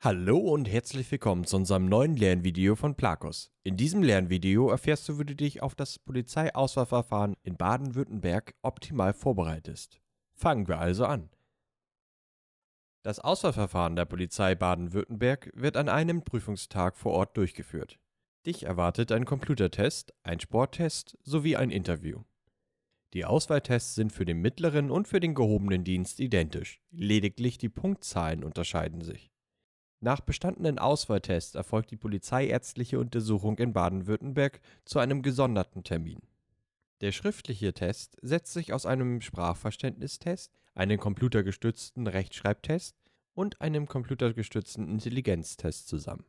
Hallo und herzlich willkommen zu unserem neuen Lernvideo von Plakos. In diesem Lernvideo erfährst du, wie du dich auf das Polizeiauswahlverfahren in Baden-Württemberg optimal vorbereitest. Fangen wir also an. Das Auswahlverfahren der Polizei Baden-Württemberg wird an einem Prüfungstag vor Ort durchgeführt. Dich erwartet ein Computertest, ein Sporttest sowie ein Interview. Die Auswahltests sind für den mittleren und für den gehobenen Dienst identisch, lediglich die Punktzahlen unterscheiden sich. Nach bestandenen Auswahltests erfolgt die polizeiärztliche Untersuchung in Baden-Württemberg zu einem gesonderten Termin. Der schriftliche Test setzt sich aus einem Sprachverständnistest, einem computergestützten Rechtschreibtest und einem computergestützten Intelligenztest zusammen.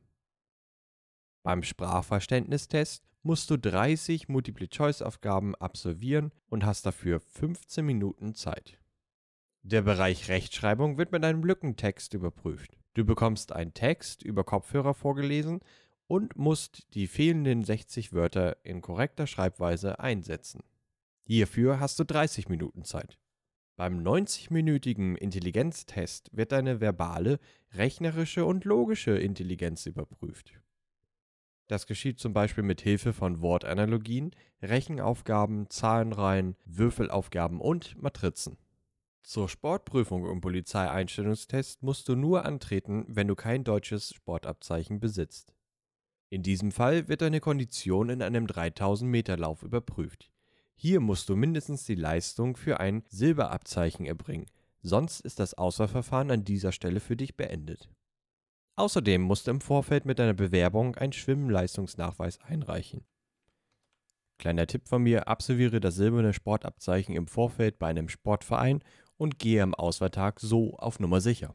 Beim Sprachverständnistest musst du 30 Multiple-Choice-Aufgaben absolvieren und hast dafür 15 Minuten Zeit. Der Bereich Rechtschreibung wird mit einem Lückentext überprüft. Du bekommst einen Text über Kopfhörer vorgelesen und musst die fehlenden 60 Wörter in korrekter Schreibweise einsetzen. Hierfür hast du 30 Minuten Zeit. Beim 90-minütigen Intelligenztest wird deine verbale, rechnerische und logische Intelligenz überprüft. Das geschieht zum Beispiel mit Hilfe von Wortanalogien, Rechenaufgaben, Zahlenreihen, Würfelaufgaben und Matrizen. Zur Sportprüfung im Polizeieinstellungstest musst du nur antreten, wenn du kein deutsches Sportabzeichen besitzt. In diesem Fall wird deine Kondition in einem 3000-Meter-Lauf überprüft. Hier musst du mindestens die Leistung für ein Silberabzeichen erbringen, sonst ist das Auswahlverfahren an dieser Stelle für dich beendet. Außerdem musst du im Vorfeld mit deiner Bewerbung einen Schwimmleistungsnachweis einreichen. Kleiner Tipp von mir, absolviere das silberne Sportabzeichen im Vorfeld bei einem Sportverein und gehe am Auswahltag so auf Nummer sicher.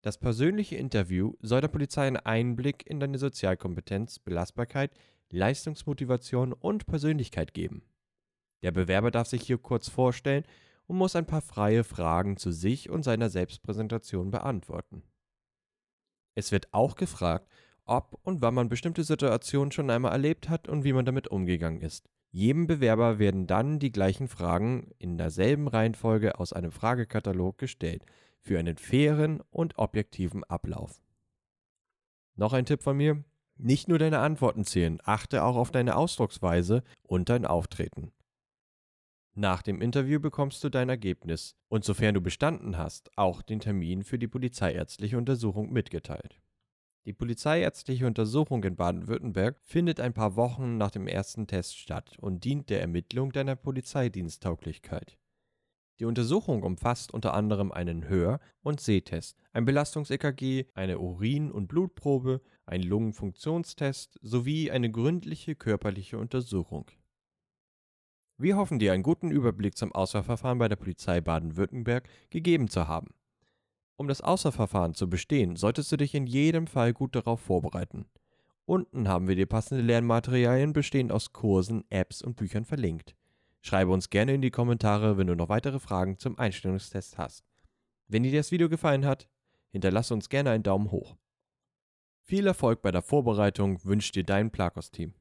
Das persönliche Interview soll der Polizei einen Einblick in deine Sozialkompetenz, Belastbarkeit, Leistungsmotivation und Persönlichkeit geben. Der Bewerber darf sich hier kurz vorstellen und muss ein paar freie Fragen zu sich und seiner Selbstpräsentation beantworten. Es wird auch gefragt, ob und wann man bestimmte Situationen schon einmal erlebt hat und wie man damit umgegangen ist. Jedem Bewerber werden dann die gleichen Fragen in derselben Reihenfolge aus einem Fragekatalog gestellt, für einen fairen und objektiven Ablauf. Noch ein Tipp von mir, nicht nur deine Antworten zählen, achte auch auf deine Ausdrucksweise und dein Auftreten. Nach dem Interview bekommst du dein Ergebnis und sofern du bestanden hast, auch den Termin für die polizeiärztliche Untersuchung mitgeteilt. Die polizeiärztliche Untersuchung in Baden-Württemberg findet ein paar Wochen nach dem ersten Test statt und dient der Ermittlung deiner Polizeidiensttauglichkeit. Die Untersuchung umfasst unter anderem einen Hör- und Sehtest, ein Belastungs-EKG, eine Urin- und Blutprobe, einen Lungenfunktionstest sowie eine gründliche körperliche Untersuchung. Wir hoffen dir einen guten Überblick zum Auswahlverfahren bei der Polizei Baden-Württemberg gegeben zu haben. Um das Auswahlverfahren zu bestehen, solltest du dich in jedem Fall gut darauf vorbereiten. Unten haben wir dir passende Lernmaterialien bestehend aus Kursen, Apps und Büchern verlinkt. Schreibe uns gerne in die Kommentare, wenn du noch weitere Fragen zum Einstellungstest hast. Wenn dir das Video gefallen hat, hinterlasse uns gerne einen Daumen hoch. Viel Erfolg bei der Vorbereitung wünscht dir dein Plakos-Team.